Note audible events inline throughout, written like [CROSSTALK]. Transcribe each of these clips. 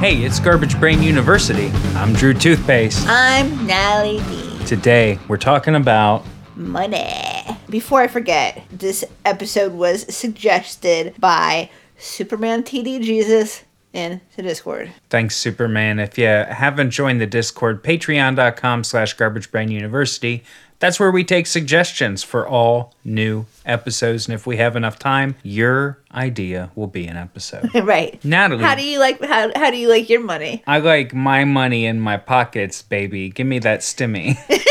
Hey, it's Garbage Brain University. I'm Drew Toothpaste. I'm Natalie D. Today, we're talking about Money. Before I forget, this episode was suggested by Superman TD Jesus in the Discord. Thanks, Superman. If you haven't joined the Discord, patreon.com slash garbagebrainuniversity. That's where we take suggestions for all new episodes. And if we have enough time, your idea will be an episode. [LAUGHS] right. Natalie. How do you like how how do you like your money? I like my money in my pockets, baby. Give me that stimmy. [LAUGHS]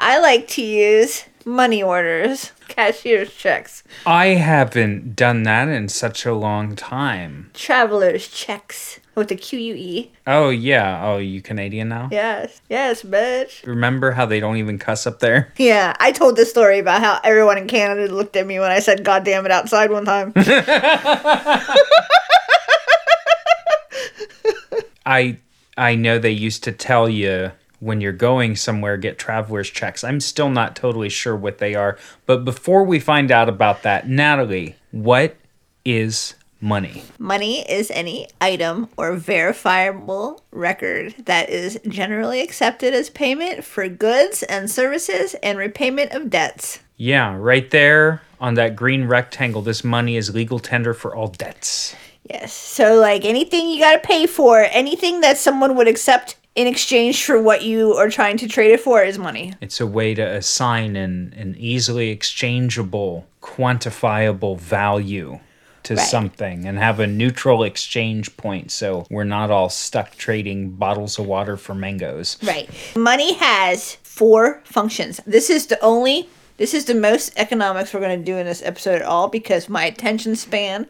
I like to use money orders, cashier's checks, I haven't done that in such a long time. traveler's checks Oh, with the Q U E. Oh, yeah. Oh, you Canadian now? Yes. Yes, bitch. Remember how they don't even cuss up there? Yeah, I told this story about how everyone in Canada looked at me when I said "God damn it" outside one time. [LAUGHS] I I know they used to tell you when you're going somewhere get traveler's checks. I'm still not totally sure what they are, but before we find out about that, Natalie, what is money? Money is any item or verifiable record that is generally accepted as payment for goods and services and repayment of debts. Yeah, right there on that green rectangle, this money is legal tender for all debts. Yes. So, like anything you got to pay for, anything that someone would accept in exchange for what you are trying to trade it for is money. It's a way to assign an, an easily exchangeable, quantifiable value to Right. something and have a neutral exchange point so we're not all stuck trading bottles of water for mangoes. Right. Money has four functions. This is the only, this is the most economics we're going to do in this episode at all because my attention span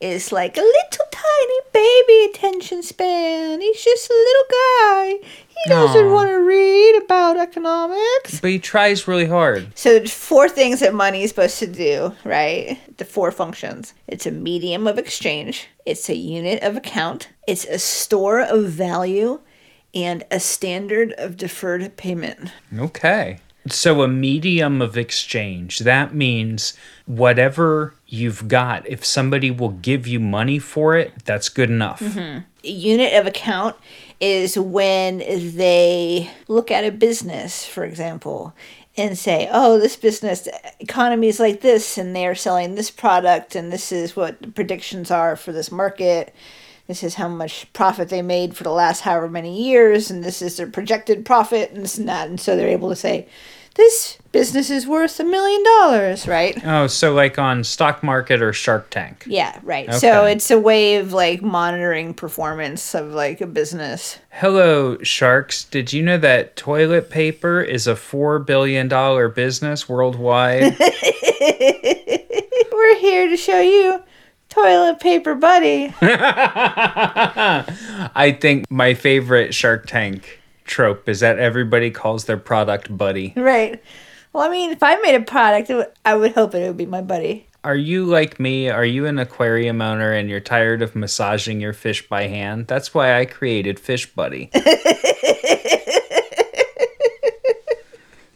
is like a little tiny baby attention span. He's just a little guy. He doesn't Aw. want to read about economics. But he tries really hard. So there's four things that money is supposed to do, right? The four functions. It's a medium of exchange, it's a unit of account, it's a store of value, and a standard of deferred payment. Okay. So a medium of exchange, that means whatever you've got, if somebody will give you money for it, that's good enough. A unit of account is when they look at a business, for example, and say, oh, this business economy is like this, and they're selling this product, and this is what the predictions are for this market. This is how much profit they made for the last however many years, and this is their projected profit, and this and that. And so they're able to say, this business is worth a million dollars, right? Oh, so like on stock market or Shark Tank. Yeah, right. So it's a way of like monitoring performance of like a business. Hello, sharks. Did you know that toilet paper is a $4 billion business worldwide? [LAUGHS] We're here to show you toilet paper buddy. [LAUGHS] I think my favorite Shark Tank trope is that everybody calls their product buddy. right. Well, I mean, if I made a product, would, I would hope it would be my buddy. Are you like me? Are you an aquarium owner and you're tired of massaging your fish by hand? That's why I created Fish Buddy. [LAUGHS]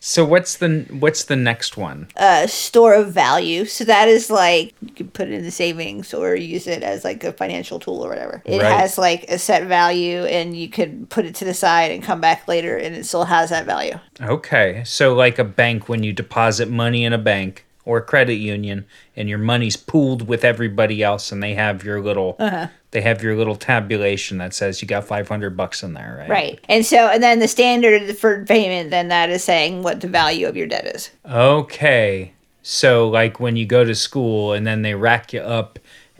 so what's the what's the next one? A store of value. So that is like you can put it in the savings or use it as like a financial tool or whatever. It Right. has like a set value and you could put it to the side and come back later and it still has that value. Okay, so like a bank when you deposit money in a bank or a credit union and your money's pooled with everybody else and they have your little uh-huh. they have your little tabulation that says you got 500 bucks in there, right? Right. And so, and then the standard deferred payment, then that is saying what the value of your debt is. Okay. So like when you go to school and then they rack you up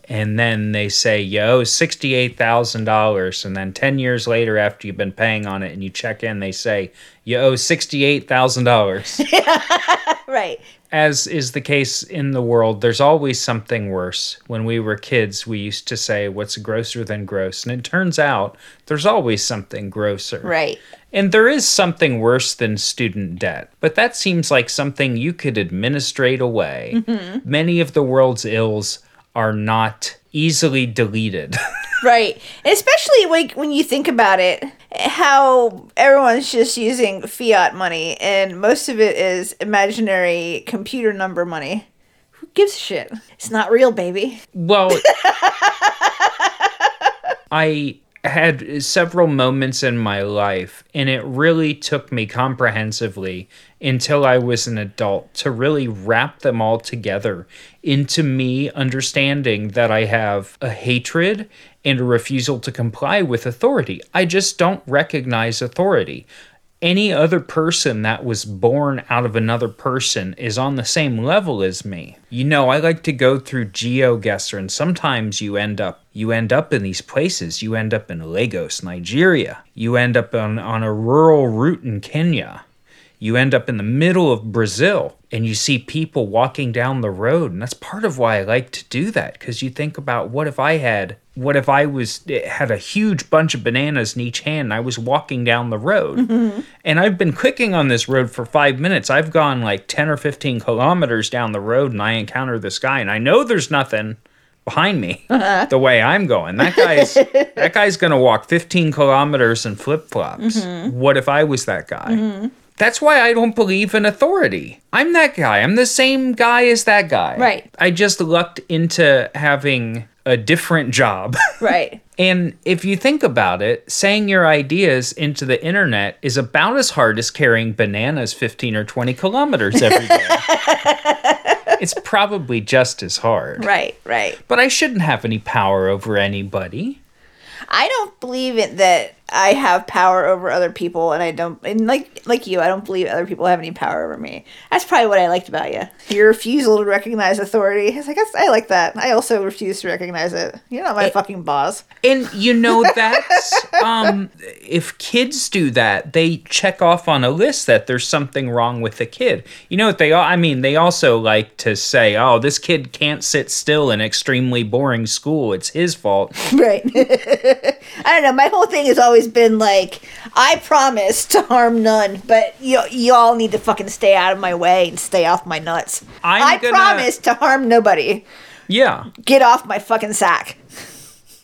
and then they say you owe $68,000 and then 10 years later after you've been paying on it and you check in they say you owe $68,000. [LAUGHS] Right. As is the case in the world, there's always something worse. When we were kids, we used to say what's grosser than gross, and it turns out there's always something grosser. Right. And there is something worse than student debt, but that seems like something you could administrate away. Mm-hmm. Many of the world's ills are not easily deleted. [LAUGHS] Right. And especially like when you think about it, how everyone's just using fiat money and most of it is imaginary computer number money. Who gives a shit? It's not real, baby. Well, [LAUGHS] I had several moments in my life, and it really took me comprehensively until I was an adult to really wrap them all together into me understanding that I have a hatred and a refusal to comply with authority. I just don't recognize authority any other person that was born out of another person is on the same level as me. You know, I like to go through GeoGuessr and sometimes you end up you end up in these places. You end up in Lagos, Nigeria. You end up on, on a rural route in Kenya. You end up in the middle of Brazil and you see people walking down the road. And that's part of why I like to do that because you think about what if I had what if I was had a huge bunch of bananas in each hand and I was walking down the road mm-hmm. and I've been clicking on this road for five minutes. I've gone like 10 or 15 kilometers down the road and I encounter this guy and I know there's nothing behind me uh-huh. the way I'm going. That guy's [LAUGHS] that guy's gonna walk 15 kilometers in flip flops. Mm-hmm. What if I was that guy? Mm-hmm. That's why I don't believe in authority. I'm that guy. I'm the same guy as that guy. Right. I just lucked into having a different job. [LAUGHS] Right. and if you think about it, saying your ideas into the internet is about as hard as carrying bananas 15 or 20 kilometers every day. [LAUGHS] it's probably just as hard. Right, right. But I shouldn't have any power over anybody. I don't believe it that I have power over other people, and I don't, and like like you, I don't believe other people have any power over me. That's probably what I liked about you. Your refusal to recognize authority. It's like I like that. I also refuse to recognize it. You're not my it, fucking boss. And you know [LAUGHS] that's um, if kids do that, they check off on a list that there's something wrong with the kid. You know what they? I mean, they also like to say, "Oh, this kid can't sit still in extremely boring school. It's his fault." [LAUGHS] Right. [LAUGHS] I don't know. My whole thing has always been like, I promise to harm none, but you y'all need to fucking stay out of my way and stay off my nuts. I'm I gonna... promise to harm nobody. Yeah. Get off my fucking sack.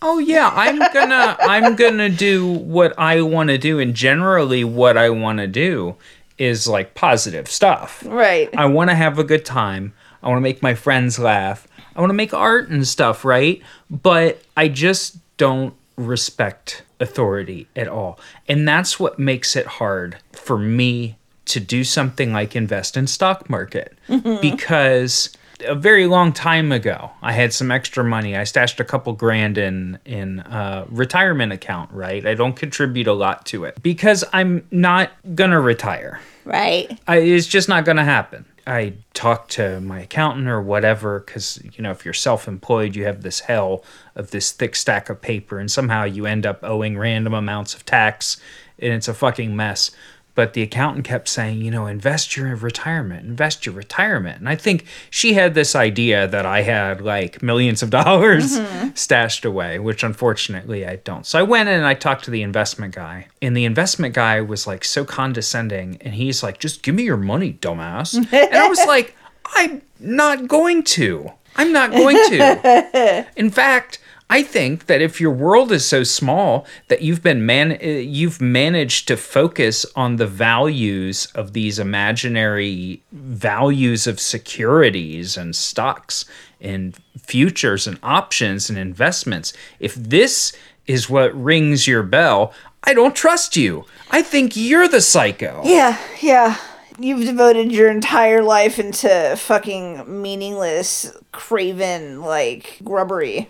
Oh yeah, I'm gonna I'm gonna do what I want to do, and generally what I want to do is like positive stuff. Right. I want to have a good time. I want to make my friends laugh. I want to make art and stuff, right? But I just don't respect authority at all. And that's what makes it hard for me to do something like invest in stock market mm-hmm. because a very long time ago i had some extra money. I stashed a couple grand in in a retirement account right? I don't contribute a lot to it because i'm not gonna retire. Right. I, it's just not gonna happen I talk to my accountant or whatever, because you know if you're self-employed, you have this hell of this thick stack of paper, and somehow you end up owing random amounts of tax, and it's a fucking mess. But the accountant kept saying, you know, invest your retirement, invest your retirement. And I think she had this idea that I had like millions of dollars mm-hmm. stashed away, which unfortunately I don't. So I went in and I talked to the investment guy. And the investment guy was like so condescending. And he's like, just give me your money, dumbass. and I was like, [LAUGHS] I'm not going to. I'm not going to. [LAUGHS] In fact, I think that if your world is so small that you've been man uh, you've managed to focus on the values of these imaginary values of securities and stocks and futures and options and investments. If this is what rings your bell, I don't trust you. I think you're the psycho. Yeah, yeah you've devoted your entire life into fucking meaningless, craven, like grubbery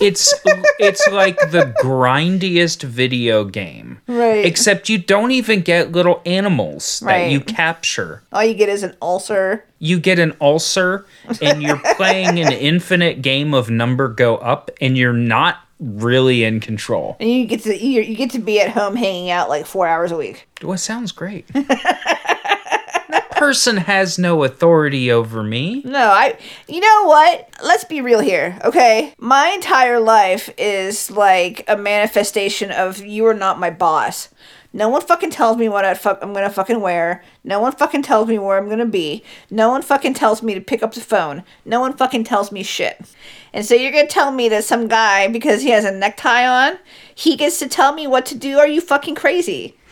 it's it's like the grindiest video game. Right. Except you don't even get little animals right. that you capture. All you get is an ulcer. You get an ulcer and you're playing an infinite game of number go up and you're not really in control. And you get to you, you get to be at home hanging out like 4 hours a week. Well, sounds great. [LAUGHS] person has no authority over me. No, I. You know what? Let's be real here, okay? My entire life is like a manifestation of you are not my boss. No one fucking tells me what I fuck I'm gonna fucking wear. No one fucking tells me where I'm gonna be. No one fucking tells me to pick up the phone. No one fucking tells me shit. And so you're gonna tell me that some guy, because he has a necktie on, he gets to tell me what to do? Are you fucking crazy? [LAUGHS]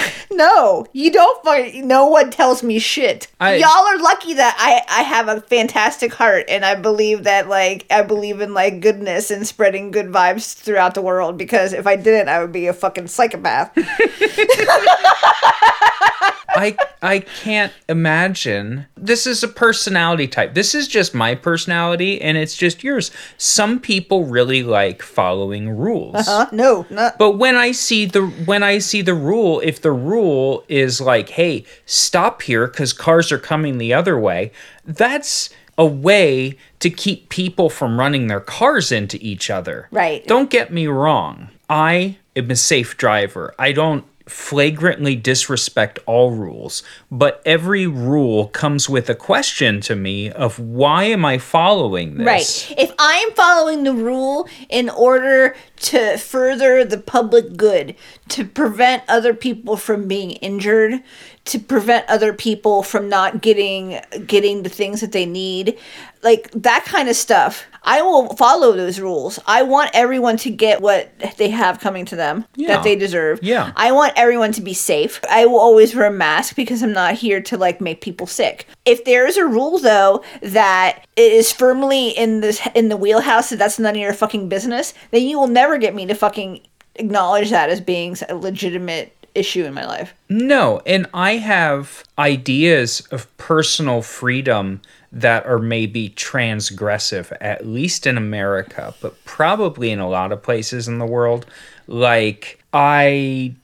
[LAUGHS] No, you don't fucking. No one tells me shit. I- Y'all are lucky that I I have a fantastic heart and I believe that like I believe in like goodness and spreading good vibes throughout the world. Because if I didn't, I would be a fucking psychopath. [LAUGHS] I I can't imagine. This is a personality type. This is just my personality and it's just yours. Some people really like following rules. [LAUGHS] Huh? No, not. But when I see the when I see the rule, if the rule is like, "Hey, stop here cuz cars are coming the other way," that's a way to keep people from running their cars into each other. Right. Don't get me wrong. I am a safe driver. I don't flagrantly disrespect all rules, but every rule comes with a question to me of why am I following this? Right. If I'm following the rule in order to further the public good, to prevent other people from being injured, to prevent other people from not getting getting the things that they need, like that kind of stuff, I will follow those rules. I want everyone to get what they have coming to them Yeah. that they deserve. Yeah. I want everyone to be safe. I will always wear a mask because I'm not here to like make people sick. If there is a rule though that it is firmly in this in the wheelhouse that that's none of your fucking business, then you will never get me to fucking acknowledge that as being a legitimate issue in my life. No, and I have ideas of personal freedom that are maybe transgressive, at least in America, but probably in a lot of places in the world. Like, I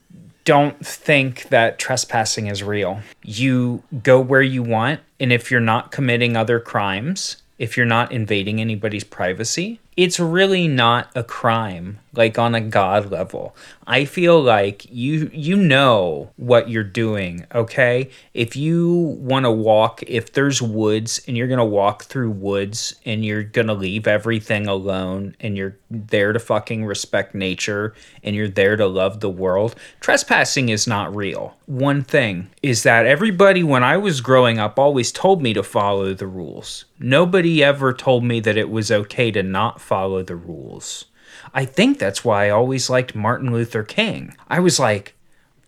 don't think that trespassing is real. You go where you want, and if you're not committing other crimes, if you're not invading anybody's privacy, it's really not a crime like on a god level. I feel like you you know what you're doing, okay? If you want to walk, if there's woods and you're going to walk through woods and you're going to leave everything alone and you're there to fucking respect nature and you're there to love the world, trespassing is not real. One thing is that everybody when I was growing up always told me to follow the rules. Nobody ever told me that it was okay to not follow the rules. I think that's why I always liked Martin Luther King. I was like,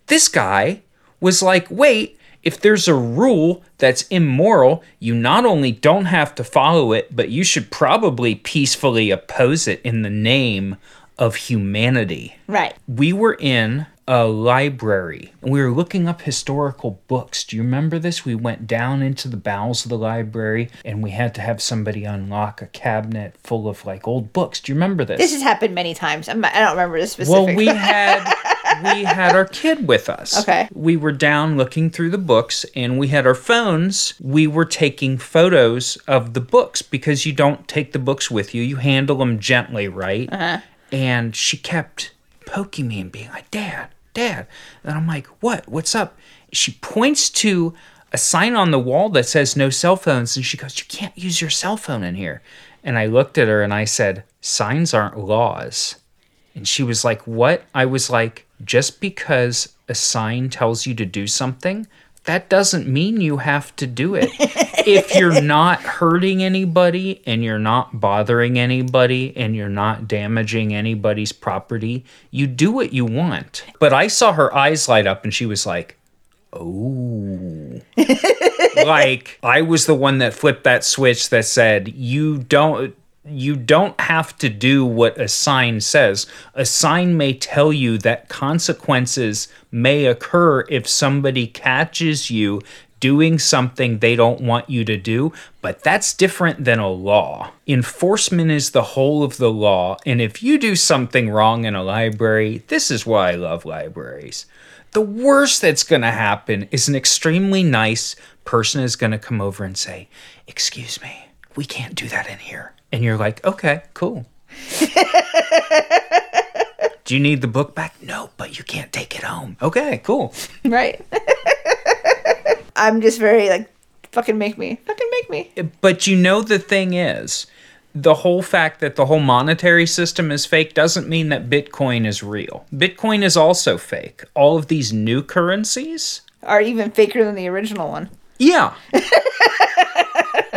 this guy was like, wait, if there's a rule that's immoral, you not only don't have to follow it, but you should probably peacefully oppose it in the name of humanity. Right. We were in a library and we were looking up historical books. Do you remember this? We went down into the bowels of the library and we had to have somebody unlock a cabinet full of like old books. Do you remember this? This has happened many times. I'm, I don't remember this specific. Well, we [LAUGHS] had we had our kid with us. Okay. We were down looking through the books and we had our phones. We were taking photos of the books because you don't take the books with you. You handle them gently, right? Uh-huh. And she kept poking me and being like, "Dad, Dad." And I'm like, "What? What's up?" She points to a sign on the wall that says no cell phones and she goes, "You can't use your cell phone in here." And I looked at her and I said, "Signs aren't laws." And she was like, What? I was like, Just because a sign tells you to do something, that doesn't mean you have to do it. if you're [LAUGHS] not hurting anybody and you're not bothering anybody and you're not damaging anybody's property, you do what you want. But I saw her eyes light up and she was like, Oh. [LAUGHS] like I was the one that flipped that switch that said, You don't you don't have to do what a sign says. A sign may tell you that consequences may occur if somebody catches you doing something they don't want you to do, but that's different than a law. Enforcement is the whole of the law, and if you do something wrong in a library, this is why I love libraries. The worst that's going to happen is an extremely nice person is going to come over and say, Excuse me, we can't do that in here. And you're like, Okay, cool. [LAUGHS] do you need the book back? No, but you can't take it home. Okay, cool. right. [LAUGHS] I'm just very like, fucking make me, fucking make me. Eh, but you know, the thing is, the whole fact that the whole monetary system is fake doesn't mean that Bitcoin is real. Bitcoin is also fake. All of these new currencies, Are even faker than the original one. yeah. [LAUGHS]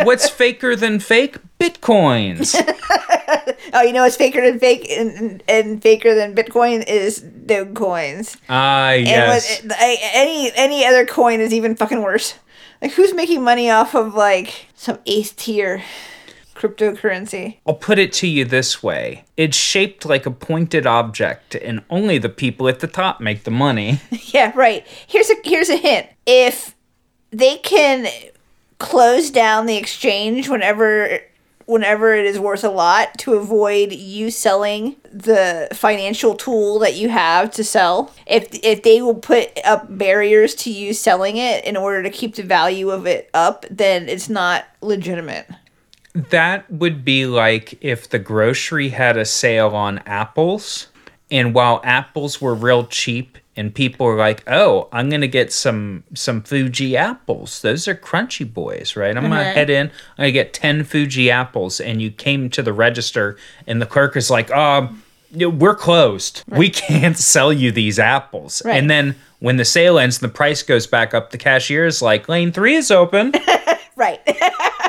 What's faker than fake? Bitcoins. [LAUGHS] Oh, you know what's faker than fake and, and, and faker than Bitcoin is Dogecoins. Ah, And yes. what, I- any any other coin is even fucking worse. Like who's making money off of like some eighth tier cryptocurrency? I'll put it to you this way it's shaped like a pointed object, and only the people at the top make the money. [LAUGHS] Yeah, right. Here's a here's a hint. If they can close down the exchange whenever whenever it is worth a lot to avoid you selling the financial tool that you have to sell. If if they will put up barriers to you selling it in order to keep the value of it up, then it's not legitimate. That would be like if the grocery had a sale on apples, and while apples were real cheap, and people were like, "Oh, I'm gonna get some some Fuji apples. Those are crunchy boys, right? I'm gonna head in. I'm gonna get ten Fuji apples." And you came to the register, and the clerk is like, "Um, know, we're closed. We can't [LAUGHS] sell you these apples." Right. And then when the sale ends, and the price goes back up. The cashier is like, "Lane three is open." [LAUGHS] Right. [LAUGHS]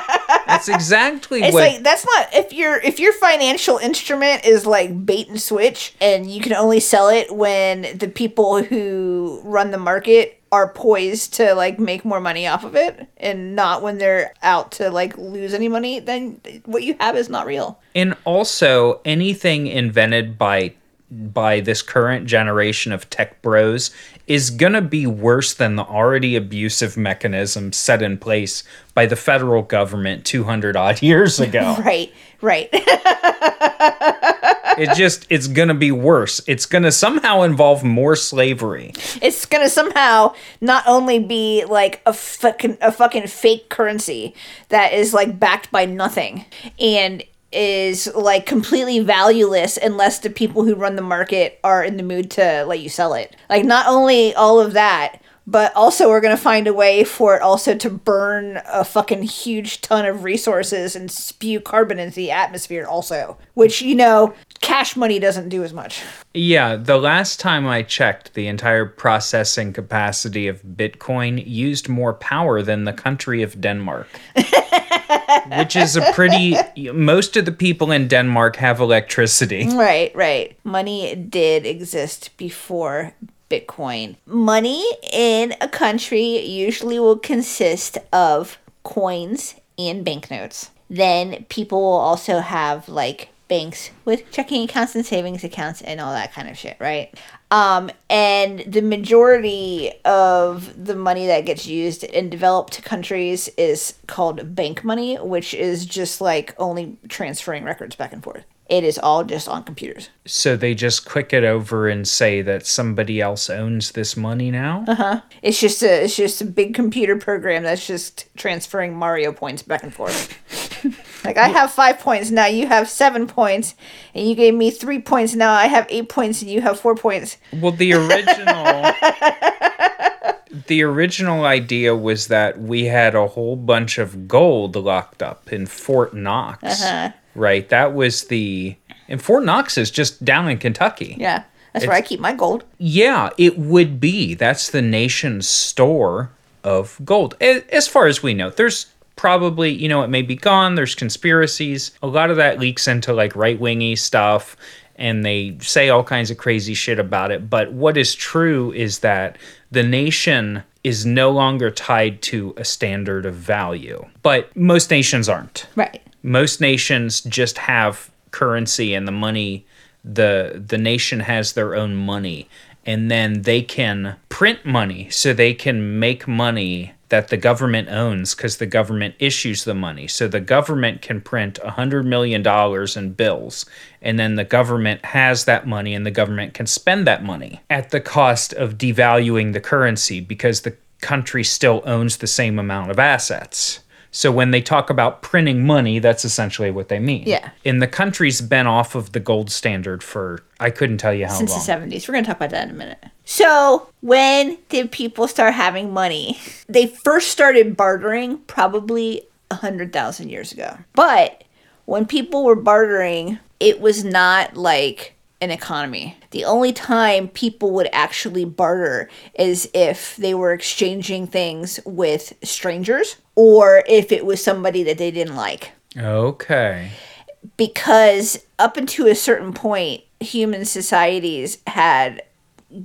That's exactly It's what. like that's not if your if your financial instrument is like bait and switch and you can only sell it when the people who run the market are poised to like make more money off of it and not when they're out to like lose any money then what you have is not real. And also anything invented by by this current generation of tech bros is going to be worse than the already abusive mechanism set in place by the federal government 200 odd [LAUGHS] years ago. [LAUGHS] Right. Right. it just it's going to be worse. It's going to somehow involve more slavery. it's going to somehow not only be like a fucking a fucking fake currency that is like backed by nothing and is like completely valueless unless the people who run the market are in the mood to let you sell it. Like not only all of that, but also we're going to find a way for it also to burn a fucking huge ton of resources and spew carbon into the atmosphere also, which you know, cash money doesn't do as much. Yeah, the last time I checked, the entire processing capacity of Bitcoin used more power than the country of Denmark. [LAUGHS] Which is a pretty. Most of the people in Denmark have electricity. Right, right. Money did exist before Bitcoin. Money in a country usually will consist of coins and banknotes. Then people will also have like banks with checking accounts and savings accounts and all that kind of shit, right? Um, and the majority of the money that gets used in developed countries is called bank money, which is just like only transferring records back and forth. It is all just on computers. So they just click it over and say that somebody else owns this money now? Uh huh. It's just a it's just a big computer program that's just transferring Mario points back and forth. [LAUGHS] like I have five points now, you have seven points, and you gave me three points now. I have eight points and you have four points. Well, the original the original idea was that we had a whole bunch of gold locked up in Fort Knox. Right? That was the and Fort Knox is just down in Kentucky. Yeah, that's where I keep my gold. Yeah, it would be. That's the nation's store of gold. As far as we know, there's probably, you know, it may be gone. There's conspiracies. A lot of that leaks into like right wingy stuff and they say all kinds of crazy shit about it. But what is true is that the nation is no longer tied to a standard of value. But most nations aren't Right. Most nations just have currency and the money the the nation has their own money and then they can print money so they can make money that the government owns because the government issues the money. So the government can print a hundred million dollars in bills and then the government has that money and the government can spend that money at the cost of devaluing the currency because the country still owns the same amount of assets so when they talk about printing money, that's essentially what they mean. Yeah. And the country's been off of the gold standard for I couldn't tell you how Since long. the seventies. We're gonna talk about that in a minute. So when did people start having money? They first started bartering probably a hundred thousand years ago. But when people were bartering, it was not like an economy. The only time people would actually barter is if they were exchanging things with strangers or if it was somebody that they didn't like. Okay. because up until a certain point, human societies had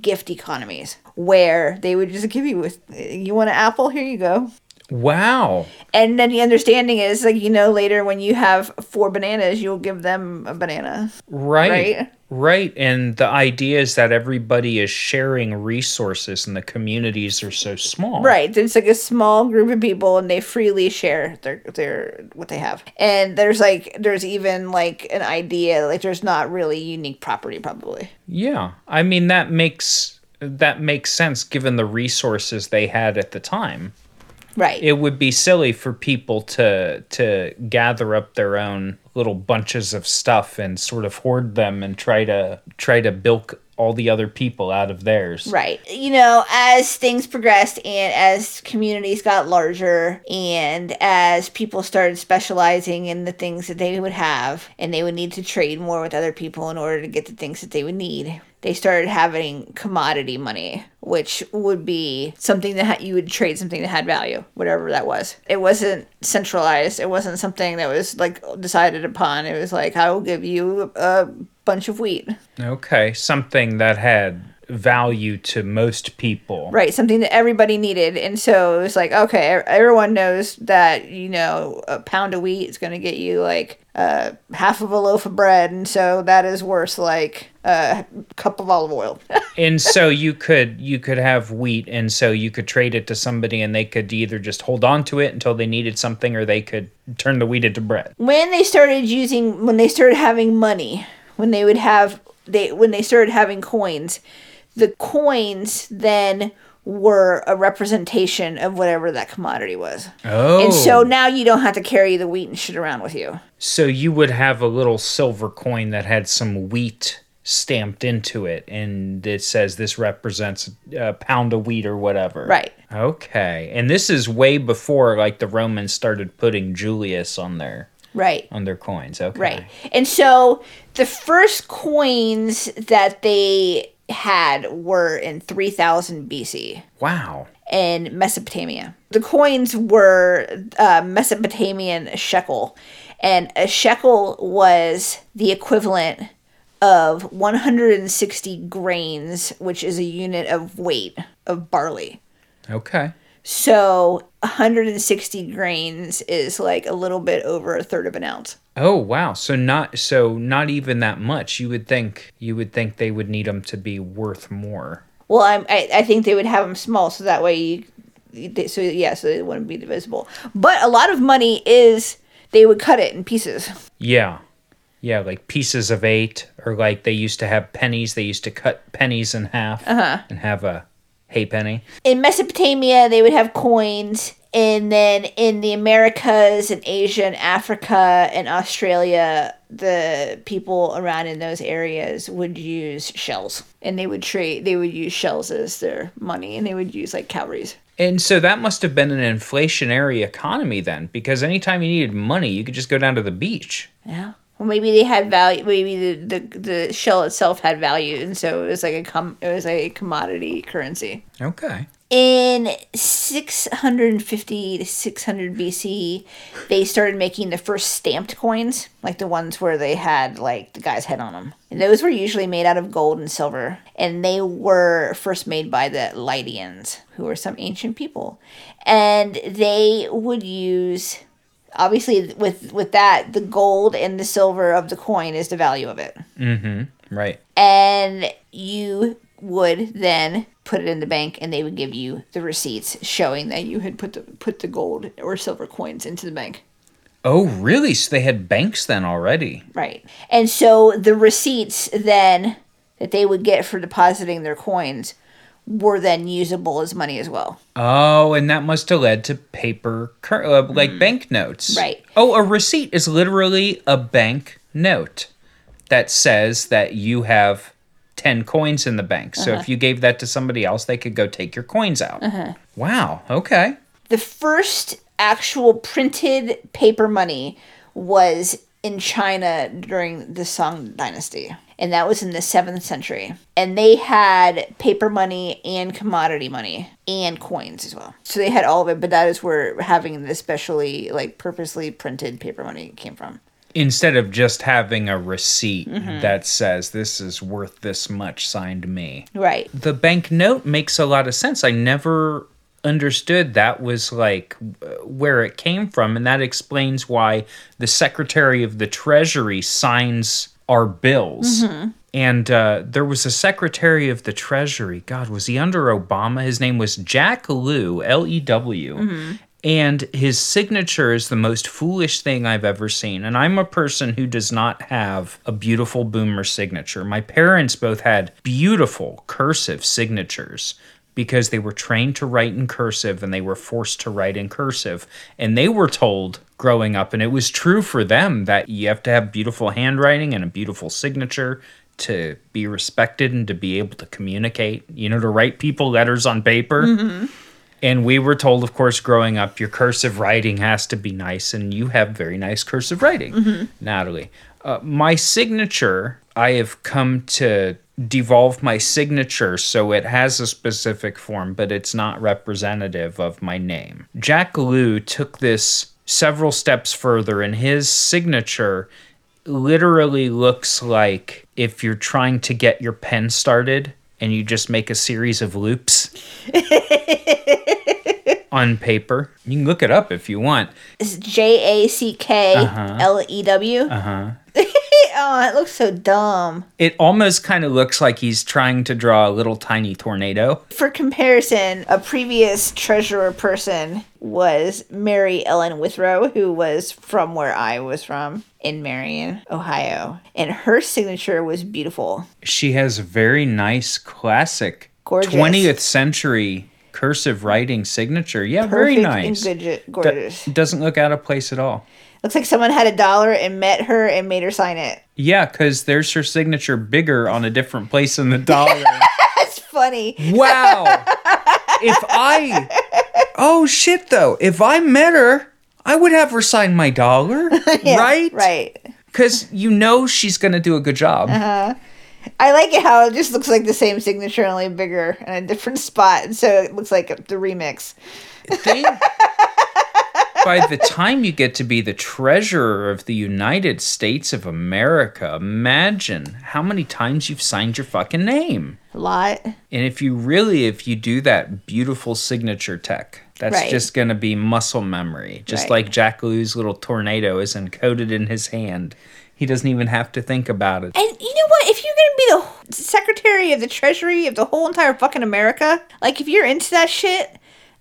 gift economies where they would just give you a, you want an apple here you go Wow. and then the understanding is like you know later when you have four bananas you'll give them a banana Right. Right. Right. And the idea is that everybody is sharing resources and the communities are so small. right there's like a small group of people and they freely share their their what they have and there's like there's even like an idea like there's not really unique property probably Yeah. I mean that makes that makes sense given the resources they had at the time. Right It would be silly for people to to gather up their own little bunches of stuff and sort of hoard them and try to try to bilk all the other people out of theirs. Right. You know, as things progressed and as communities got larger and as people started specializing in the things that they would have and they would need to trade more with other people in order to get the things that they would need, they started having commodity money, which would be something that you would trade something that had value, whatever that was. It wasn't centralized. It wasn't something that was like decided upon. It was like, I will give you a bunch of wheat. Okay, something that had value to most people. Right, something that everybody needed. And so it was like, okay, everyone knows that, you know, a pound of wheat is going to get you like uh, half of a loaf of bread. And so that is worth like a cup of olive oil. [LAUGHS] and so you could you could have wheat and so you could trade it to somebody and they could either just hold on to it until they needed something or they could turn the wheat into bread. when they started using, when they started having money, when they would have, they when they started having coins, the coins then were a representation of whatever that commodity was. Oh. And so oh. now you don't have to carry the wheat and shit around with you. So you would have a little silver coin that had some wheat stamped into it, and it says this represents a pound of wheat or whatever. Right. Okay, and this is way before like the Romans started putting Julius on their Right. on their coins. Okay. Right. And so the first coins that they had were in 3000 BC Wow. in Mesopotamia. The coins were uh, Mesopotamian shekel, and a shekel was the equivalent of 160 grains, which is a unit of weight of barley. Okay. So 160 grains is like a little bit over a third of an ounce. Oh wow. So not so not even that much. You would think you would think they would need them to be worth more. Well, I'm, I I think they would have them small so that way you, they, so yeah, so it wouldn't be divisible. But a lot of money is they would cut it in pieces. Yeah. Yeah, like pieces of eight, or like they used to have pennies. They used to cut pennies in half uh-huh. and have a ha'penny. In Mesopotamia, they would have coins, and then in the Americas and Asia and Africa and Australia, the people around in those areas would use shells, and they would trade. They would use shells as their money, and they would use like cowries. And so that must have been an inflationary economy then, because anytime you needed money, you could just go down to the beach. Yeah. Well, maybe they had value. Maybe the, the the shell itself had value, and so it was like a com. It was a commodity currency. Okay. In 650 to 600 BC, they started making the first stamped coins, like the ones where they had like the guy's head on them. And those were usually made out of gold and silver, and they were first made by the Lydians, who were some ancient people, and they would use obviously with with that the gold and the silver of the coin is the value of it Mhm. Right. and you would then put it in the bank and they would give you the receipts showing that you had put the put the gold or silver coins into the bank Oh, really? So they had banks then already. right and so the receipts then that they would get for depositing their coins were then usable as money as well Oh, and that must have led to paper, cur- uh, like banknotes. Right. Oh, a receipt is literally a bank note that says that you have 10 coins in the bank. So if uh-huh. you gave that to somebody else, they could go take your coins out. Uh-huh. Wow. Okay. the first actual printed paper money was in China during the Song dynasty. And that was in the 7th century. And they had paper money and commodity money and coins as well. So they had all of it, but that is where having the specially, like, purposely printed paper money came from. Instead of just having a receipt Mm-hmm. that says this is worth this much signed me. Right. The banknote makes a lot of sense. I never understood that was like where it came from and that explains why the secretary of the treasury signs our bills and uh, there was a secretary of the treasury god was he under obama his name was jack lew l-e-w and his signature is the most foolish thing I've ever seen. And I'm a person who does not have a beautiful boomer signature. My parents both had beautiful cursive signatures because they were trained to write in cursive and they were forced to write in cursive. And they were told growing up, and it was true for them, that you have to have beautiful handwriting and a beautiful signature to be respected and to be able to communicate, you know, to write people letters on paper. Mm-hmm. And we were told, of course, growing up, your cursive writing has to be nice, and you have very nice cursive writing, Natalie. Uh, my signature, I have come to devolve my signature so it has a specific form, but it's not representative of my name. Jack Lew took this several steps further, and his signature literally looks like if you're trying to get your pen started and you just make a series of loops [LAUGHS] on paper. You can look it up if you want. It's J A C K L E W. Uh huh. [LAUGHS] Oh, it looks so dumb. It almost kind of looks like he's trying to draw a little tiny tornado. For comparison, a previous treasurer person was Mary Ellen Withrow, who was from where I was from in Marion, Ohio. And her signature was beautiful. She has a very nice classic Gorgeous. 20th century cursive writing signature. Yeah, very nice. and good, Do- gorgeous. doesn't look out of place at all. Looks like someone had a dollar and met her and made her sign it. Yeah, because there's her signature bigger on a different place in the dollar. [LAUGHS] That's funny. wow. If I. Oh, shit, though. If I met her, I would have her sign my dollar. [LAUGHS] Yeah, right? Right. Because you know she's going to do a good job. Uh-huh. I like it how it just looks like the same signature, only bigger and a different spot. And so it looks like the remix. Think- by the time you get to be the treasurer of the United States of America, imagine how many times you've signed your fucking name. A lot. And if you really, if you do that beautiful signature tech, that's Right. just going to be muscle memory. Just Right. like Jack Lew's little tornado is encoded in his hand. He doesn't even have to think about it. And you know what? If you're gonna be the secretary of the treasury of the whole entire fucking America, like if you're into that shit,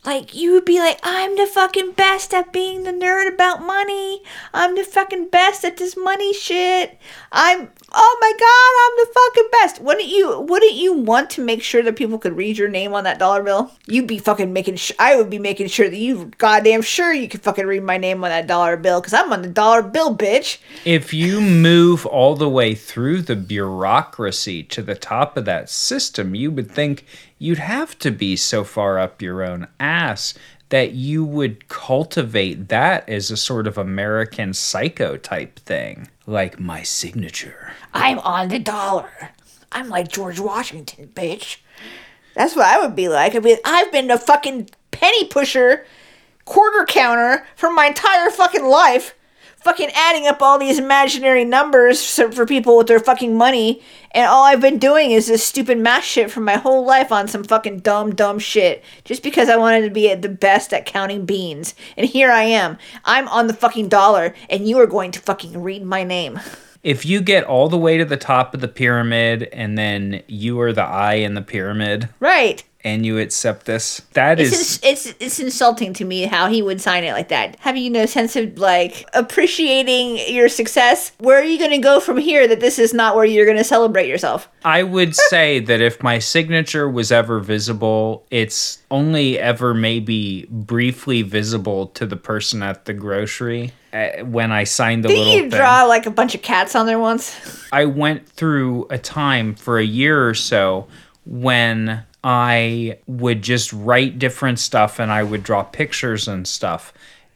like you would be like, I'm the fucking best at being the nerd about money. I'm the fucking best at this money shit. I'm oh my god, I'm the fucking best. Wouldn't you wouldn't you want to make sure that people could read your name on that dollar bill? You'd be fucking making sh- I would be making sure that you goddamn sure you could fucking read my name on that dollar bill cuz I'm on the dollar bill, bitch. If you move all the way through the bureaucracy to the top of that system, you would think you'd have to be so far up your own ass that you would cultivate that as a sort of American psycho type thing. Like my signature. I'm on the dollar. I'm like George Washington, bitch. That's what I would be like. I'd be, I've been a fucking penny pusher, quarter counter for my entire fucking life. Fucking adding up all these imaginary numbers for people with their fucking money, and all I've been doing is this stupid math shit for my whole life on some fucking dumb, dumb shit. Just because I wanted to be at the best at counting beans. And here I am. I'm on the fucking dollar, and you are going to fucking read my name. If you get all the way to the top of the pyramid and then you are the eye in the pyramid Right. And you accept this, that It's, is ins- it's it's insulting to me how he would sign it like that. Having no sense of like appreciating your success. Where are you going to go from here? That this is not where you're going to celebrate yourself. I would [LAUGHS] say that if my signature was ever visible, it's only ever maybe briefly visible to the person at the grocery uh, when I signed the Didn't little you thing. draw like a bunch of cats on there once? I went through a time for a year or so when I would just write different stuff and I would draw pictures and stuff.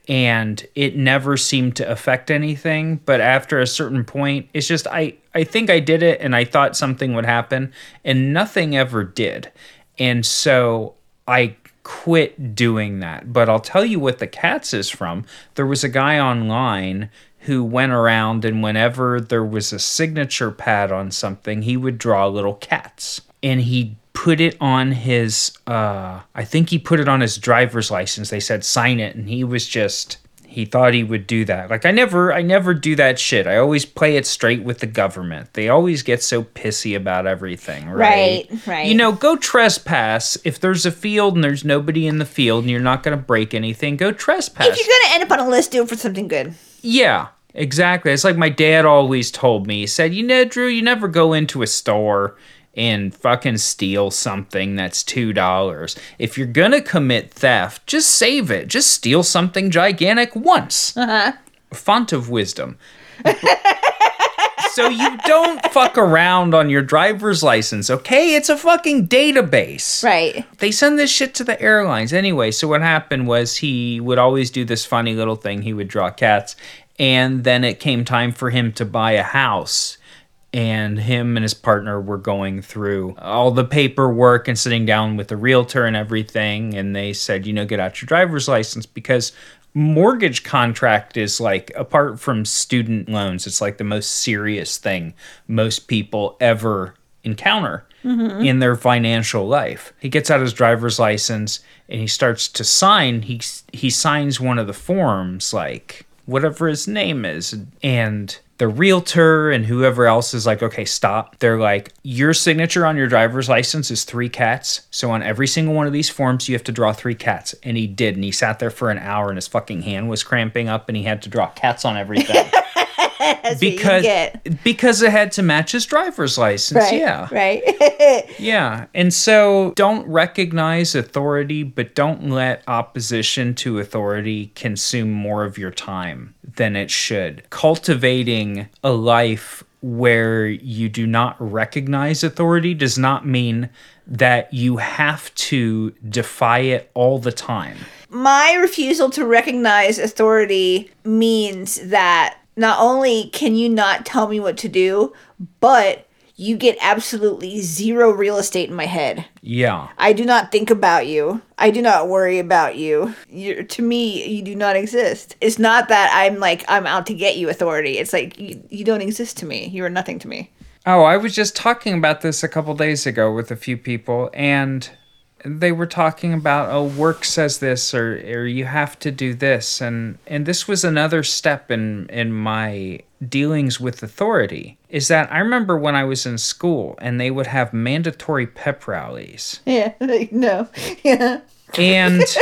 And it never seemed to affect anything. But after a certain point, it's just I, I think I did it and I thought something would happen and nothing ever did. And so I quit doing that. But I'll tell you what the cats is from. There was a guy online who went around and whenever there was a signature pad on something, he would draw little cats. And he put it on his uh I think he put it on his driver's license. They said sign it and he was just he thought he would do that. Like I never I never do that shit. I always play it straight with the government. They always get so pissy about everything, right? Right, right. You know, go trespass. If there's a field and there's nobody in the field and you're not going to break anything, go trespass. If you're gonna end up on a list, do it for something good. Yeah, exactly. It's like my dad always told me. He said, "You know, Drew, you never go into a store and fucking steal something that's two dollars. If you're gonna commit theft, just save it. Just steal something gigantic once. Uh-huh. Font of wisdom." so you don't fuck around on your driver's license, okay? It's a fucking database Right. they send this shit to the airlines anyway. So what happened was he would always do this funny little thing. He would draw cats, and then it came time for him to buy a house. And him and his partner were going through all the paperwork and sitting down with the realtor and everything. And they said, you know, get out your driver's license because mortgage contract is like apart from student loans, it's like the most serious thing most people ever encounter mm-hmm. in their financial life. He gets out his driver's license and he starts to sign. He he signs one of the forms like whatever his name is and the realtor and whoever else is like, okay, stop. They're like, your signature on your driver's license is three cats. So on every single one of these forms, you have to draw three cats. And he did. And he sat there for an hour and his fucking hand was cramping up and he had to draw cats on everything. [LAUGHS] Because what you get. because it had to match his driver's license. Right. Yeah. Right. [LAUGHS] Yeah. And so don't recognize authority, but don't let opposition to authority consume more of your time than it should. Cultivating a life where you do not recognize authority does not mean that you have to defy it all the time. My refusal to recognize authority means that not only can you not tell me what to do, but you get absolutely zero real estate in my head. Yeah. I do not think about you. I do not worry about you. You're, to me, you do not exist. It's not that I'm like, I'm out to get you authority. It's like, you, you don't exist to me. You are nothing to me. Oh, I was just talking about this a couple days ago with a few people, and they were talking about, oh, work says this, or or you have to do this, and and this was another step in in my dealings with authority. Is that I remember when I was in school, and they would have mandatory pep rallies, [LAUGHS] Yeah, no. Yeah. and. [LAUGHS]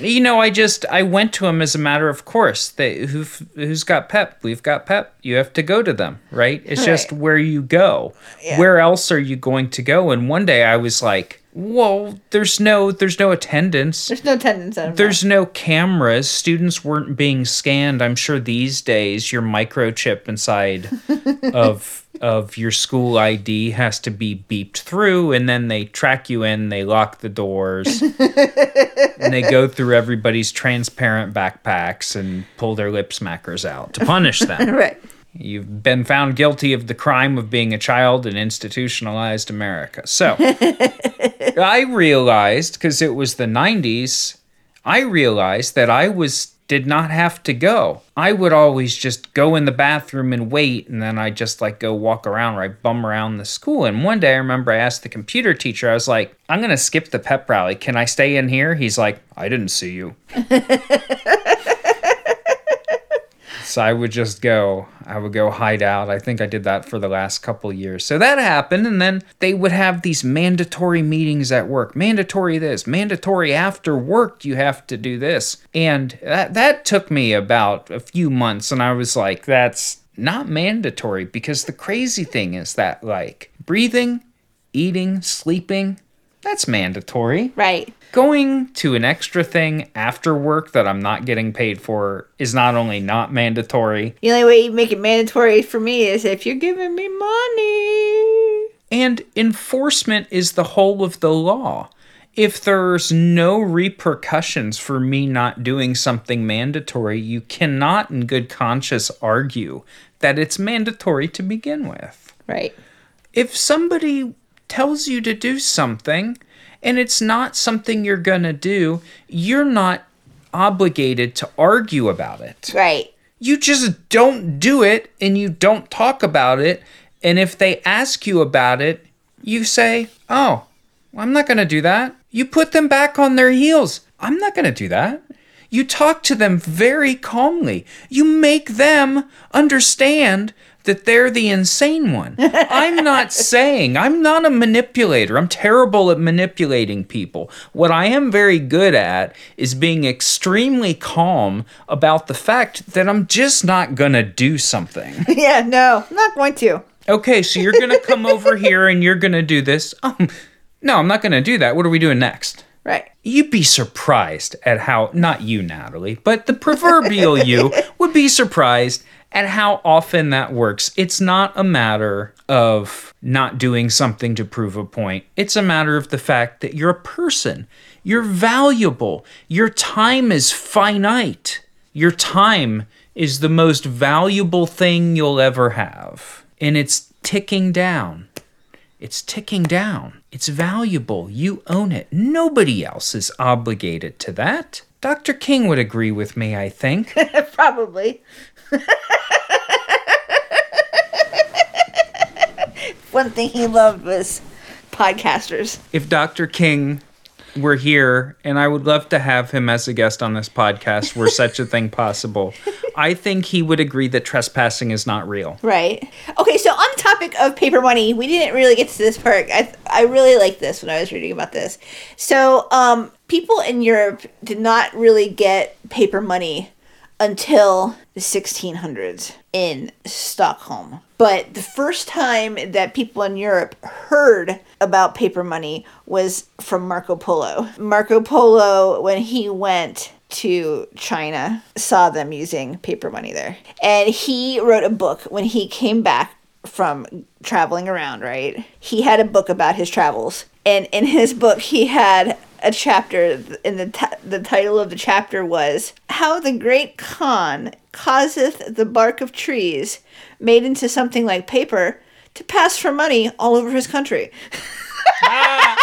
You know, I just I went to them as a matter of course. They who who's got pep? We've got pep. You have to go to them, right? It's just where you go. Yeah. Where else are you going to go? And one day I was like, "Whoa, there's no there's no attendance. There's no attendance There's no cameras. Students weren't being scanned. I'm sure these days your microchip inside [LAUGHS] of of your school ID has to be beeped through and then they track you in, they lock the doors. [LAUGHS] and they go through everybody's transparent backpacks and pull their lip smackers out to punish them. [LAUGHS] Right. You've been found guilty of the crime of being a child in institutionalized America. So [LAUGHS] I realized, because it was the 90s, I realized that I was did not have to go. I would always just go in the bathroom and wait, and then I just like go walk around or I bum around the school. And one day I remember I asked the computer teacher, I was like, I'm gonna skip the pep rally. Can I stay in here? He's like, I didn't see you. [LAUGHS] So I would just go, I would go hide out. I think I did that for the last couple years. So that happened. And then they would have these mandatory meetings at work. Mandatory this, mandatory after work, you have to do this. And that, that took me about a few months. And I was like, that's not mandatory because the crazy thing is that, like, breathing, eating, sleeping, that's mandatory Right. Going to an extra thing after work that I'm not getting paid for is not only not mandatory The only way you make it mandatory for me is if you're giving me money. and enforcement is the whole of the law. If there's no repercussions for me not doing something mandatory, you cannot in good conscience argue that it's mandatory to begin with. Right. if somebody tells you to do something and it's not something you're going to do, you're not obligated to argue about it. Right. You just don't do it and you don't talk about it. And if they ask you about it, you say, Oh, I'm not going to do that. You put them back on their heels. I'm not going to do that. You talk to them very calmly. You make them understand that they're the insane one. [LAUGHS] I'm not saying, I'm not a manipulator. I'm terrible at manipulating people. What I am very good at is being extremely calm about the fact that I'm just not going to do something. [LAUGHS] Yeah, no, I'm not going to. Okay, so you're going to come over [LAUGHS] here and you're going to do this. Um, no, I'm not going to do that. What are we doing next? Right. You'd be surprised at how, not you, Natalie, but the proverbial you would be surprised at how often that works. It's not a matter of not doing something to prove a point, it's a matter of the fact that you're a person. You're valuable. Your time is finite. Your time is the most valuable thing you'll ever have. And it's ticking down. It's ticking down. It's valuable. You own it. Nobody else is obligated to that. Dr. King would agree with me, I think. [LAUGHS] Probably. [LAUGHS] One thing he loved was podcasters. if Dr. King were here, and I would love to have him as a guest on this podcast, were such a thing possible, [LAUGHS] I think he would agree that trespassing is not real. Right. Okay, so on the topic of paper money, we didn't really get to this part. I I really like this when I was reading about this. So, um, people in Europe did not really get paper money until the 1600s in Stockholm. But the first time that people in Europe heard about paper money was from Marco Polo. Marco Polo, when he went to China, saw them using paper money there. And he wrote a book when he came back from traveling around, right? He had a book about his travels. And in his book, he had a chapter, and the, t- the title of the chapter was How the Great Khan Causeth the Bark of Trees, made into something like paper, to pass for money all over his country. [LAUGHS]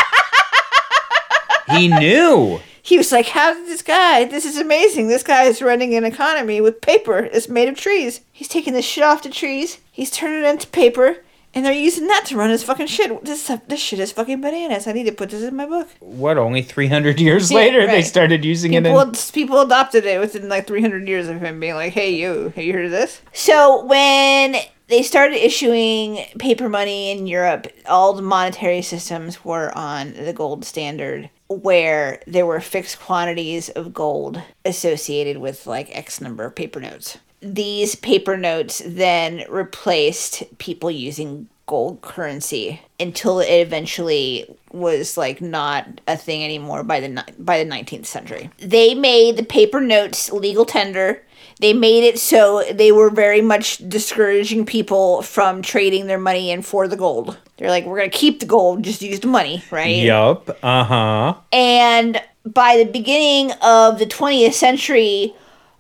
He knew. He was like, How did this guy? This is amazing. This guy is running an economy with paper. It's made of trees. He's taking this shit off the trees. He's turning it into paper. And they're using that to run his fucking shit. This this shit is fucking bananas. I need to put this in my book. What, only 300 years [LAUGHS] Yeah, later, they started using it People, in. people adopted it within like 300 years of him being like, hey, you, have you heard of this? So when they started issuing paper money in Europe, all the monetary systems were on the gold standard, where there were fixed quantities of gold associated with like X number of paper notes. These paper notes then replaced people using gold currency until it eventually was like not a thing anymore by the by the 19th century. They made the paper notes legal tender. They made it so they were very much discouraging people from trading their money in for the gold. They're like, we're gonna keep the gold, just use the money, right? Yup. Uh huh. And by the beginning of the 20th century,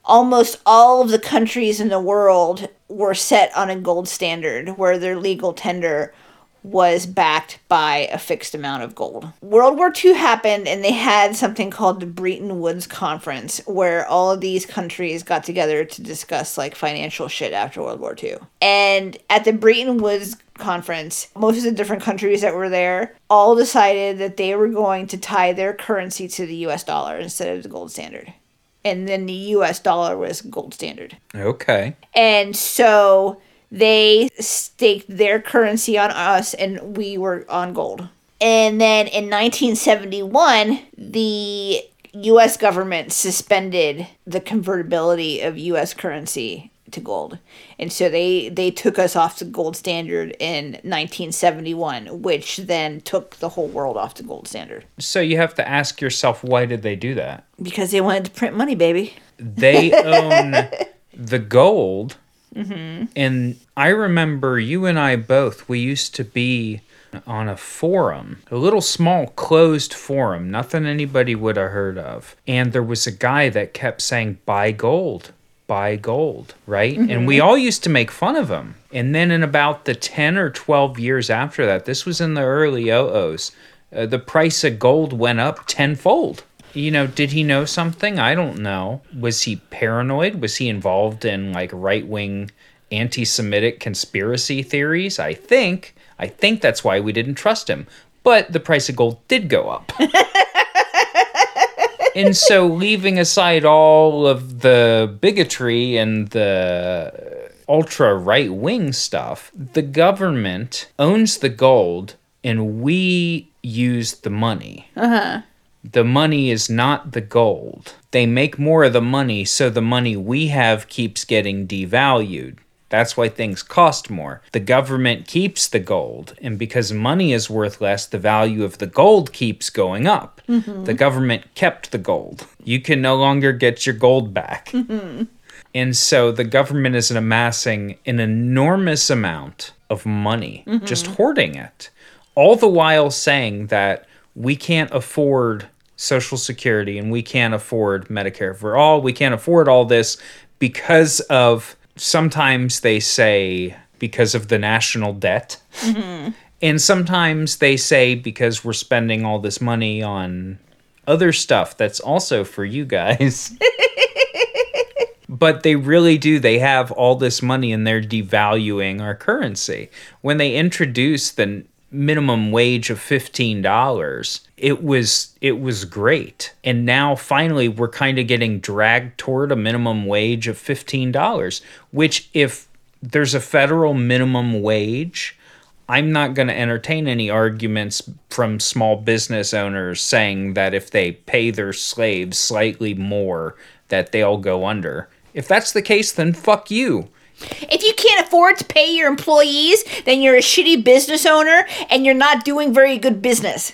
almost all of the countries in the world were set on a gold standard where their legal tender was backed by a fixed amount of gold. World War II happened and they had something called the Bretton Woods Conference where all of these countries got together to discuss like financial shit after World War II. And at the Bretton Woods conference, most of the different countries that were there all decided that they were going to tie their currency to the US dollar instead of the gold standard. And then the US dollar was gold standard. Okay. And so they staked their currency on us and we were on gold. And then in 1971, the US government suspended the convertibility of US currency to gold. And so they they took us off the gold standard in 1971, which then took the whole world off the gold standard So you have to ask yourself, why did they do that? because they wanted to print money, baby. they [LAUGHS] own the gold. Mm-hmm. And I remember you and I both, we used to be on a forum, a little small closed forum, nothing anybody would have heard of. And there was a guy that kept saying, buy gold, buy gold, right? And we all used to make fun of him. And then in about the 10 or 12 years after that, this was in the early 00s, uh, the price of gold went up tenfold. You know, did he know something? I don't know. Was he paranoid? Was he involved in like right wing anti Semitic conspiracy theories? I think. I think that's why we didn't trust him. But the price of gold did go up. [LAUGHS] and so, leaving aside all of the bigotry and the ultra right wing stuff, the government owns the gold and we use the money. Uh huh. The money is not the gold. They make more of the money, so the money we have keeps getting devalued. That's why things cost more. The government keeps the gold, and because money is worth less, the value of the gold keeps going up. Mm-hmm. The government kept the gold. You can no longer get your gold back. Mm-hmm. And so the government is amassing an enormous amount of money, mm-hmm. just hoarding it, all the while saying that we can't afford Social Security and we can't afford Medicare for all. We can't afford all this because of sometimes they say because of the national debt. Mm-hmm. And sometimes they say because we're spending all this money on other stuff that's also for you guys. [LAUGHS] but they really do. They have all this money and they're devaluing our currency. When they introduce the minimum wage of $15 it was it was great and now finally we're kind of getting dragged toward a minimum wage of $15 which if there's a federal minimum wage I'm not going to entertain any arguments from small business owners saying that if they pay their slaves slightly more that they'll go under. If that's the case then fuck you. If you can't afford to pay your employees, then you're a shitty business owner and you're not doing very good business.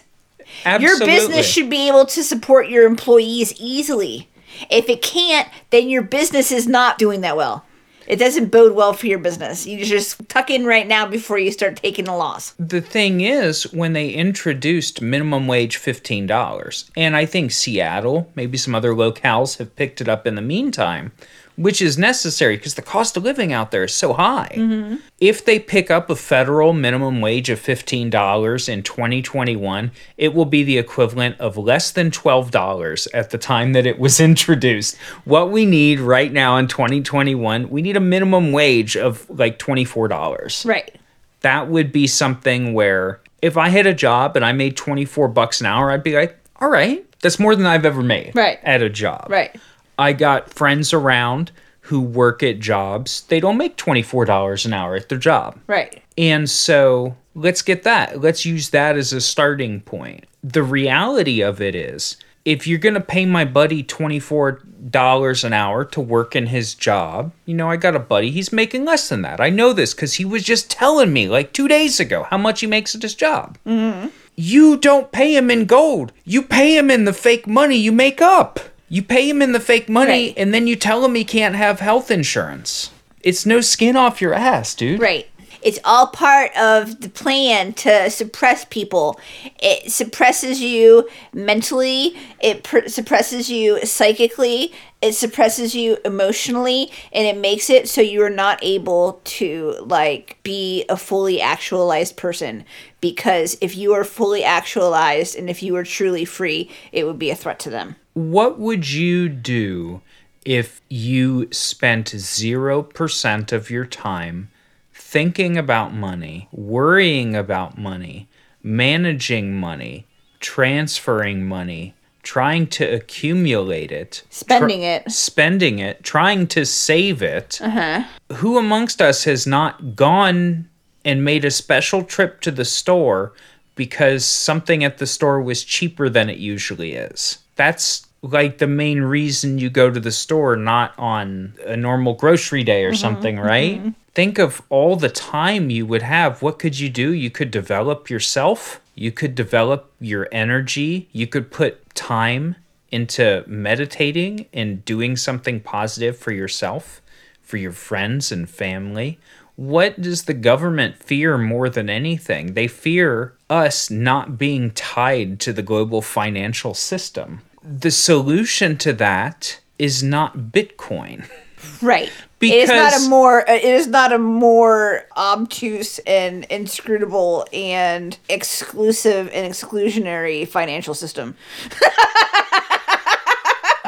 Absolutely. Your business should be able to support your employees easily. If it can't, then your business is not doing that well. It doesn't bode well for your business. You just tuck in right now before you start taking a loss. The thing is, when they introduced minimum wage $15, and I think Seattle, maybe some other locales have picked it up in the meantime, which is necessary because the cost of living out there is so high. Mm-hmm. If they pick up a federal minimum wage of $15 in 2021, it will be the equivalent of less than $12 at the time that it was [LAUGHS] introduced. What we need right now in 2021, we need a minimum wage of like $24. Right. That would be something where if I had a job and I made 24 bucks an hour, I'd be like, all right, that's more than I've ever made right. at a job. Right. I got friends around who work at jobs. They don't make $24 an hour at their job. Right. And so let's get that. Let's use that as a starting point. The reality of it is if you're going to pay my buddy $24 an hour to work in his job, you know, I got a buddy, he's making less than that. I know this because he was just telling me like two days ago how much he makes at his job. Mm-hmm. You don't pay him in gold, you pay him in the fake money you make up. You pay him in the fake money right. and then you tell him he can't have health insurance. It's no skin off your ass, dude. Right. It's all part of the plan to suppress people. It suppresses you mentally, it pr- suppresses you psychically, it suppresses you emotionally, and it makes it so you are not able to like be a fully actualized person. Because if you are fully actualized and if you are truly free, it would be a threat to them. What would you do if you spent 0% of your time thinking about money, worrying about money, managing money, transferring money, trying to accumulate it, spending tr- it, spending it, trying to save it? Uh-huh. Who amongst us has not gone and made a special trip to the store because something at the store was cheaper than it usually is? that's like the main reason you go to the store, not on a normal grocery day or mm-hmm, something, right? Mm-hmm. Think of all the time you would have. What could you do? You could develop yourself, you could develop your energy, you could put time into meditating and doing something positive for yourself, for your friends and family. What does the government fear more than anything? They fear us not being tied to the global financial system the solution to that is not Bitcoin. [LAUGHS] Right. it is not a more uh, it is not a more obtuse and inscrutable and exclusive and exclusionary financial system. [LAUGHS]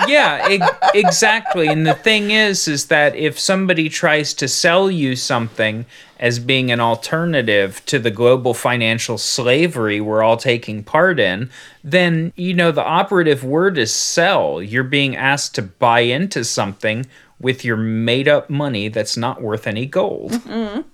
yeah, e- exactly. And the thing is, is that if somebody tries to sell you something as being an alternative to the global financial slavery we're all taking part in, then, you know, the operative word is sell. You're being asked to buy into something with your made up money that's not worth any gold.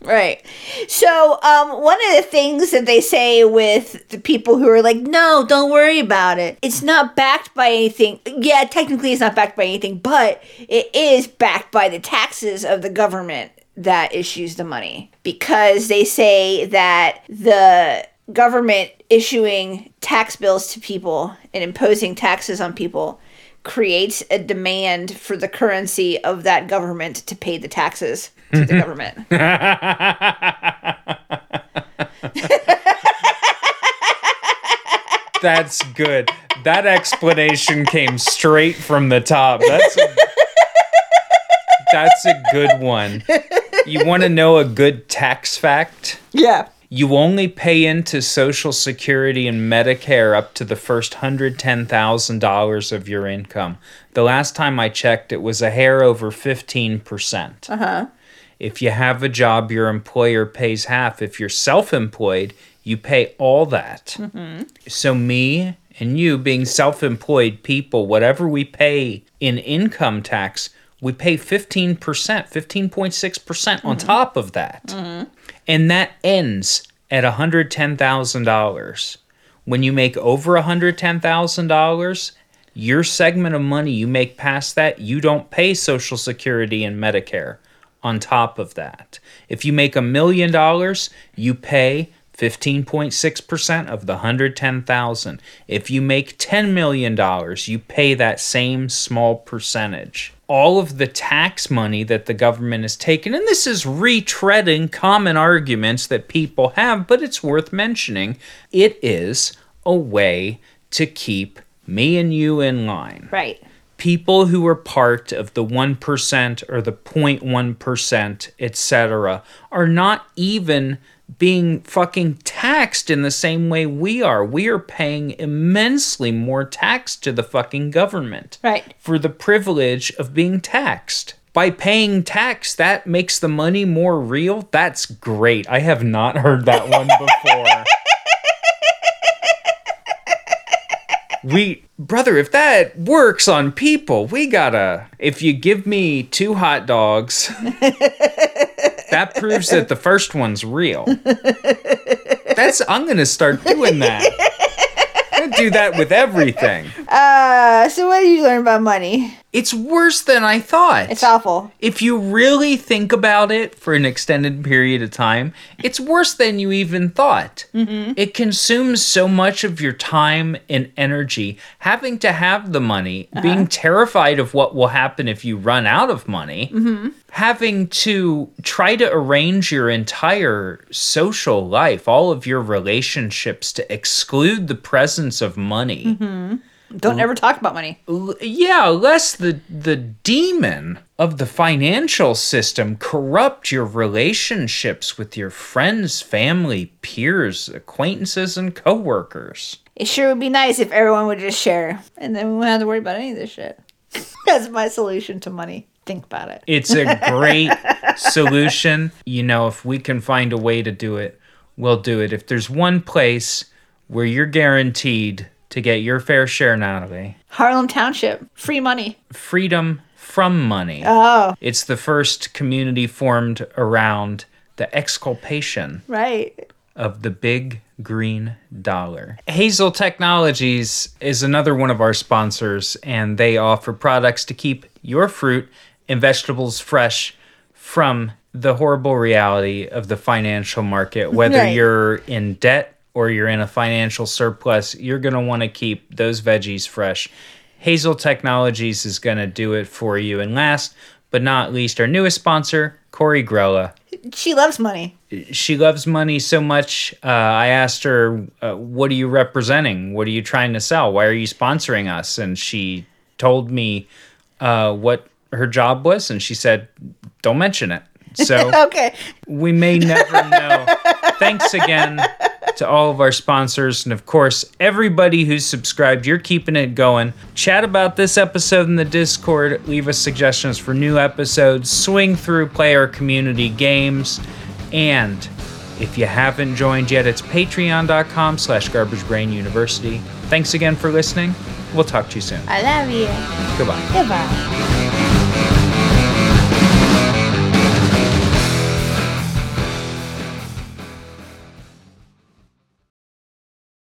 Right. So, um, one of the things that they say with the people who are like, no, don't worry about it. It's not backed by anything. Yeah, technically it's not backed by anything, but it is backed by the taxes of the government that issues the money. Because they say that the government issuing tax bills to people and imposing taxes on people creates a demand for the currency of that government to pay the taxes to the [LAUGHS] government. [LAUGHS] That's good. That explanation came straight from the top. That's a, that's a good one. You want to know a good tax fact? Yeah. You only pay into Social Security and Medicare up to the first $110,000 of your income. The last time I checked, it was a hair over 15%. Uh huh. If you have a job, your employer pays half. If you're self employed, you pay all that. Hmm. So, me and you being self employed people, whatever we pay in income tax, we pay 15%, 15.6% on top of that. And that ends at $110,000. When you make over $110,000, your segment of money you make past that, you don't pay Social Security and Medicare on top of that. If you make a million dollars, you pay 15.6% of the 110,000. If you make 10 million dollars, you pay that same small percentage. All of the tax money that the government has taken, and this is retreading common arguments that people have, but it's worth mentioning. It is a way to keep me and you in line Right. People who are part of the 1% or the 0.1%, etc., are not even being fucking taxed in the same way we are. We are paying immensely more tax to the fucking government Right. for the privilege of being taxed. By paying tax, that makes the money more real. That's great. I have not heard that one [LAUGHS] before. [LAUGHS] we brother if that works on people we gotta if you give me two hot dogs [LAUGHS] that proves that the first one's real. That's i'm gonna start doing that [LAUGHS] do that with everything Uh, so what did you learn about money? it's worse than i thought It's awful. if you really think about it for an extended period of time, it's worse than you even thought. Mm-hmm. It consumes so much of your time and energy. Having to have the money, being uh-huh. terrified of what will happen if you run out of money, mm-hmm. Having to try to arrange your entire social life, all of your relationships to exclude the presence of money mm-hmm. Don't ever talk about money. yeah, lest the the demon of the financial system corrupt your relationships with your friends, family, peers, acquaintances, and coworkers. It sure would be nice if everyone would just share, and then we wouldn't have to worry about any of this shit. [LAUGHS] That's my solution to money. Think about it. It's a great [LAUGHS] solution. You know, if we can find a way to do it, we'll do it. If there's one place where you're guaranteed to get your fair share, Natalie, Harlem Township, free money. freedom from money. Oh, It's the first community formed around the exculpation right. of the big green dollar. Hazel Technologies is another one of our sponsors, and they offer products to keep your fruit and vegetables fresh from the horrible reality of the financial market. Whether Right. you're in debt or you're in a financial surplus, you're going to want to keep those veggies fresh. Hazel Technologies is going to do it for you. And last but not least, our newest sponsor, Corey Grella She loves money. she loves money so much. Uh, I asked her, uh, "What are you representing? What are you trying to sell? Why are you sponsoring us?" And she told me uh, what her job was, and she said, "Don't mention it." So [LAUGHS] Okay. we may never know. Thanks again to all of our sponsors, and of course, everybody who's subscribed. You're keeping it going. Chat about this episode in the Discord. Leave us suggestions for new episodes. Swing through, play our community games, and if you haven't joined yet, it's patreon.com slash garbagebrainuniversity. Thanks again for listening. We'll talk to you soon. I love you. Goodbye. Goodbye.